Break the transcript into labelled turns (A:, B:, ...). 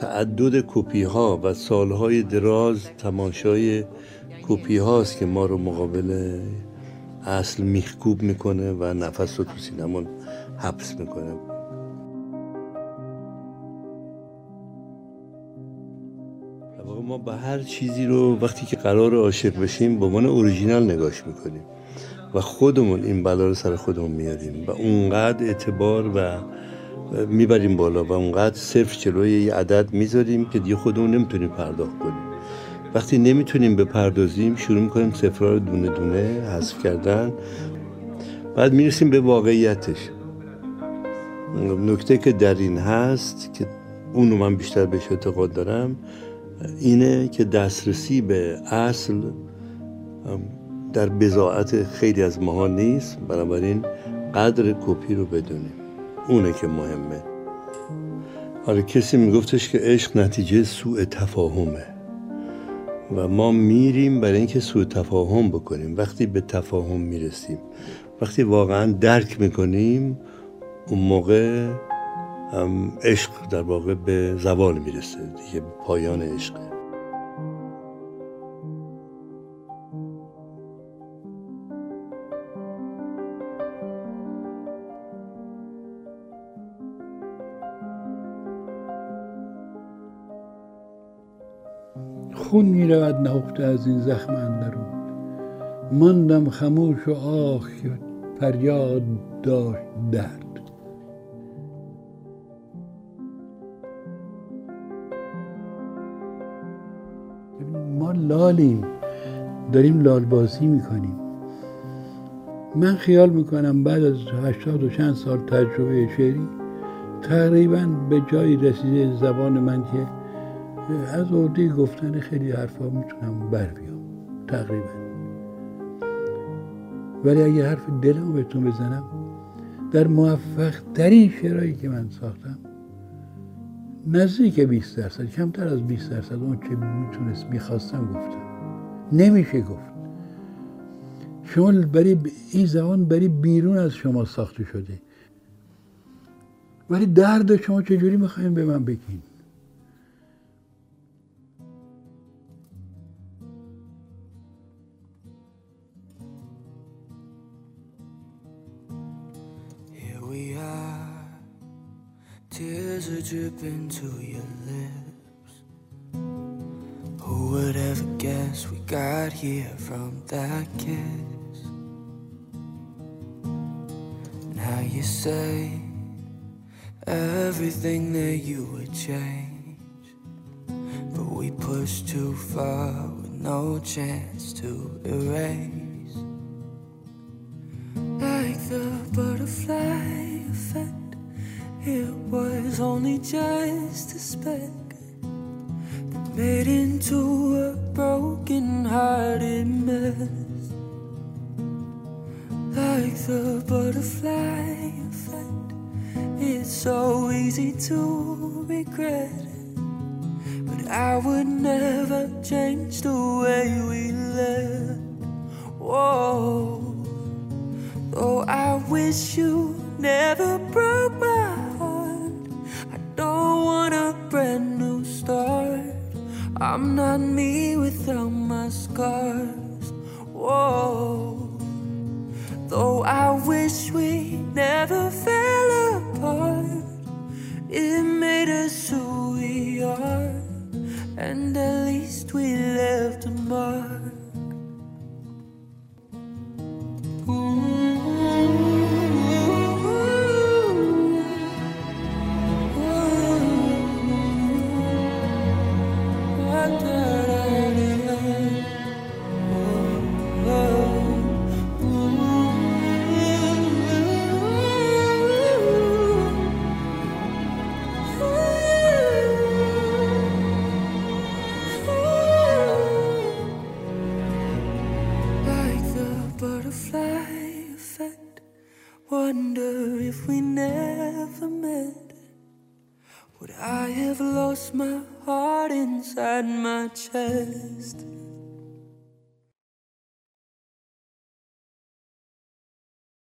A: تعدد کپی ها و سالهای دراز تماشای کپی هاست که ما رو مقابل اصل میخکوب می‌کنه و نفس رو تو سینمون حبس می‌کنه. ما به هر چیزی رو وقتی که قرار عاشق بشیم به عنوان اوریژینال نگاش می‌کنیم و خودمون این بلا رو سر خودمون میاریم و اونقدر اعتبار و می‌بریم بالا و اونقدر صرف جلوی یه عدد می‌ذاریم که دیگه خودمون نمی‌تونیم پرداخت کنیم. وقتی نمی‌تونیم بپردازیم شروع می‌کنیم صفرها رو دونه دونه حذف کردن. بعد می‌رسیم به واقعیتش. نکته که در این هست که اونو من بیشتر بهش اعتقاد دارم اینه که دسترسی به اصل در بزاعت خیلی از ماها نیست. بنابراین قدر کپی رو بدونیم. اونه که مهمه. آره کسی میگفتش که عشق نتیجه سوء تفاهمه. و ما میریم برای اینکه سوء تفاهم بکنیم. وقتی به تفاهم می‌رسیم وقتی واقعا درک می‌کنیم اون موقع عشق در واقع به زوال می‌رسه. دیگه پایان عشقه.
B: خون می رود نهفته از این زخم اندرون. ماندم خموش و آه فریاد داشت درد. ما لالیم داریم لال بازی می‌کنیم. من خیال می‌کنم بعد از هشتاد و چند سال تجربه شعری تقریبا به جایی رسیده زبان من که از عهده گفتن خیلی حرفا می‌تونم بر بیام تقریبا. ولی اگه حرف دلم بهتون بزنم در موفق ترین شعرهایی که من ساختم نزدیک 20 درصد کمتر از 20 درصد اون که می‌تونست می‌خواستم گفتم. نمیشه گفت. شما برای این زبان برای بیرون از شما ساخته شده. ولی درد شما چجوری می‌خوایم به من بگین
C: Tears are dripping to your lips. Who would ever guess we got here from that kiss? Now you say everything that you would change. But we pushed too far with no chance to erase. Like the butterfly was only just a speck that made into a broken hearted mess. Like the butterfly effect, it's so easy to regret it. But I would never change the way we lived. Whoa, though I wish you never broke my I'm not me without my scars. Whoa. Though I wish we never fell apart, butterfly effect. Wonder if we never met, would I have lost my heart inside my chest?